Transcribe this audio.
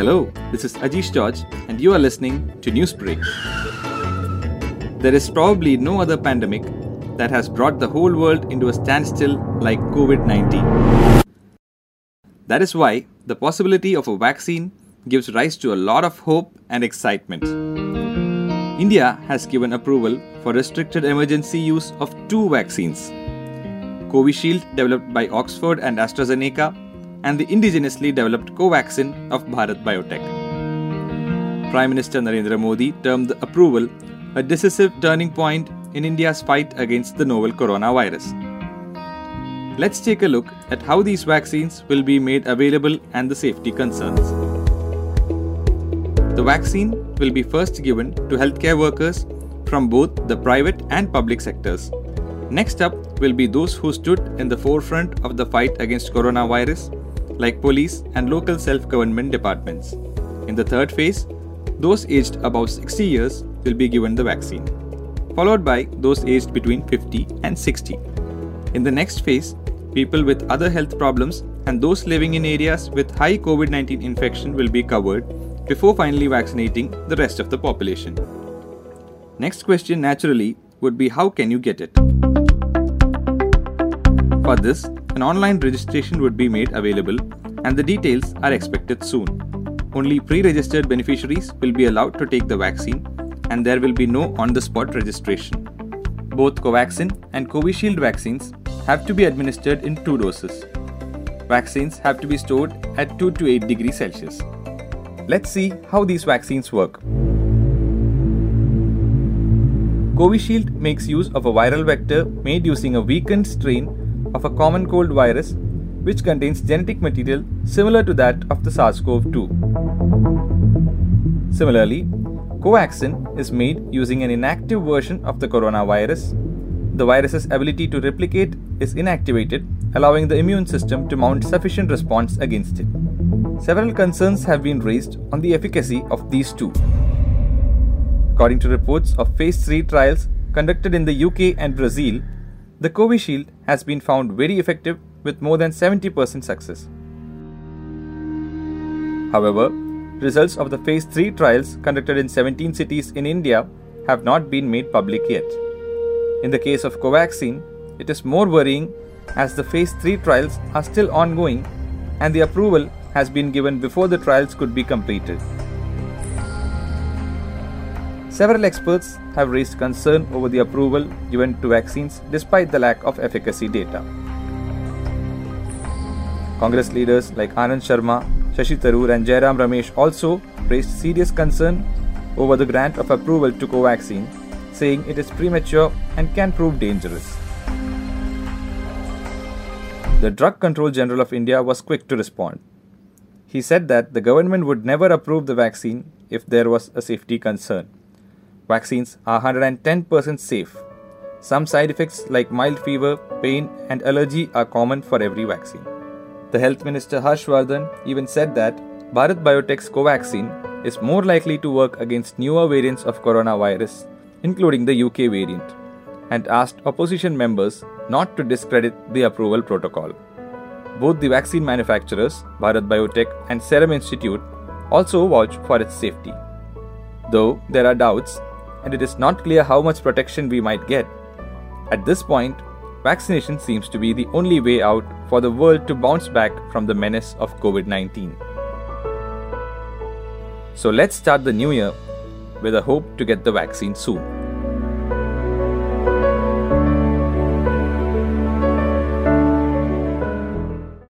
Hello, this is Ajish George, and you are listening to News Brake. There is probably no other pandemic that has brought the whole world into a standstill like COVID 19. That is why the possibility of a vaccine gives rise to a lot of hope and excitement. India has given approval for restricted emergency use of two vaccines Covishield, developed by Oxford and AstraZeneca, and the indigenously developed Covaxin of Bharat Biotech. Prime Minister Narendra Modi termed the approval a decisive turning point in India's fight against the novel coronavirus. Let's take a look at how these vaccines will be made available and the safety concerns. The vaccine will be first given to healthcare workers from both the private and public sectors. Next up will be those who stood in the forefront of the fight against coronavirus, like police and local self government departments. In the third phase, those aged above 60 years will be given the vaccine, followed by those aged between 50 and 60. In the next phase, people with other health problems and those living in areas with high COVID 19 infection will be covered before finally vaccinating the rest of the population. Next question naturally would be how can you get it? For this, an online registration would be made available and the details are expected soon. Only pre registered beneficiaries will be allowed to take the vaccine and there will be no on the spot registration. Both Covaxin and Covishield vaccines have to be administered in two doses. Vaccines have to be stored at 2 to 8 degrees Celsius. Let's see how these vaccines work. Covishield makes use of a viral vector made using a weakened strain of a common cold virus which contains genetic material similar to that of the SARS CoV 2. Similarly, Covaxin is made using an inactive version of the coronavirus. The virus's ability to replicate is inactivated, allowing the immune system to mount sufficient response against it. Several concerns have been raised on the efficacy of these two. According to reports of phase 3 trials conducted in the UK and Brazil, the Covishield has been found very effective with more than 70% success. However, results of the phase 3 trials conducted in 17 cities in India have not been made public yet. In the case of Covaxin, it is more worrying as the phase 3 trials are still ongoing and the approval has been given before the trials could be completed. Several experts have raised concern over the approval given to vaccines despite the lack of efficacy data. Congress leaders like Anand Sharma, Shashi Tharoor, and Jairam Ramesh also raised serious concern over the grant of approval to Covaxin, saying it is premature and can prove dangerous. The Drug Control General of India was quick to respond. He said that the government would never approve the vaccine if there was a safety concern. Vaccines are 110% safe. Some side effects like mild fever, pain, and allergy are common for every vaccine. The Health Minister Harshvardhan even said that Bharat Biotech's Covaxin is more likely to work against newer variants of coronavirus, including the UK variant, and asked opposition members not to discredit the approval protocol. Both the vaccine manufacturers, Bharat Biotech and Serum Institute, also vouch for its safety. Though there are doubts, and it is not clear how much protection we might get. At this point, vaccination seems to be the only way out for the world to bounce back from the menace of COVID 19. So let's start the new year with a hope to get the vaccine soon.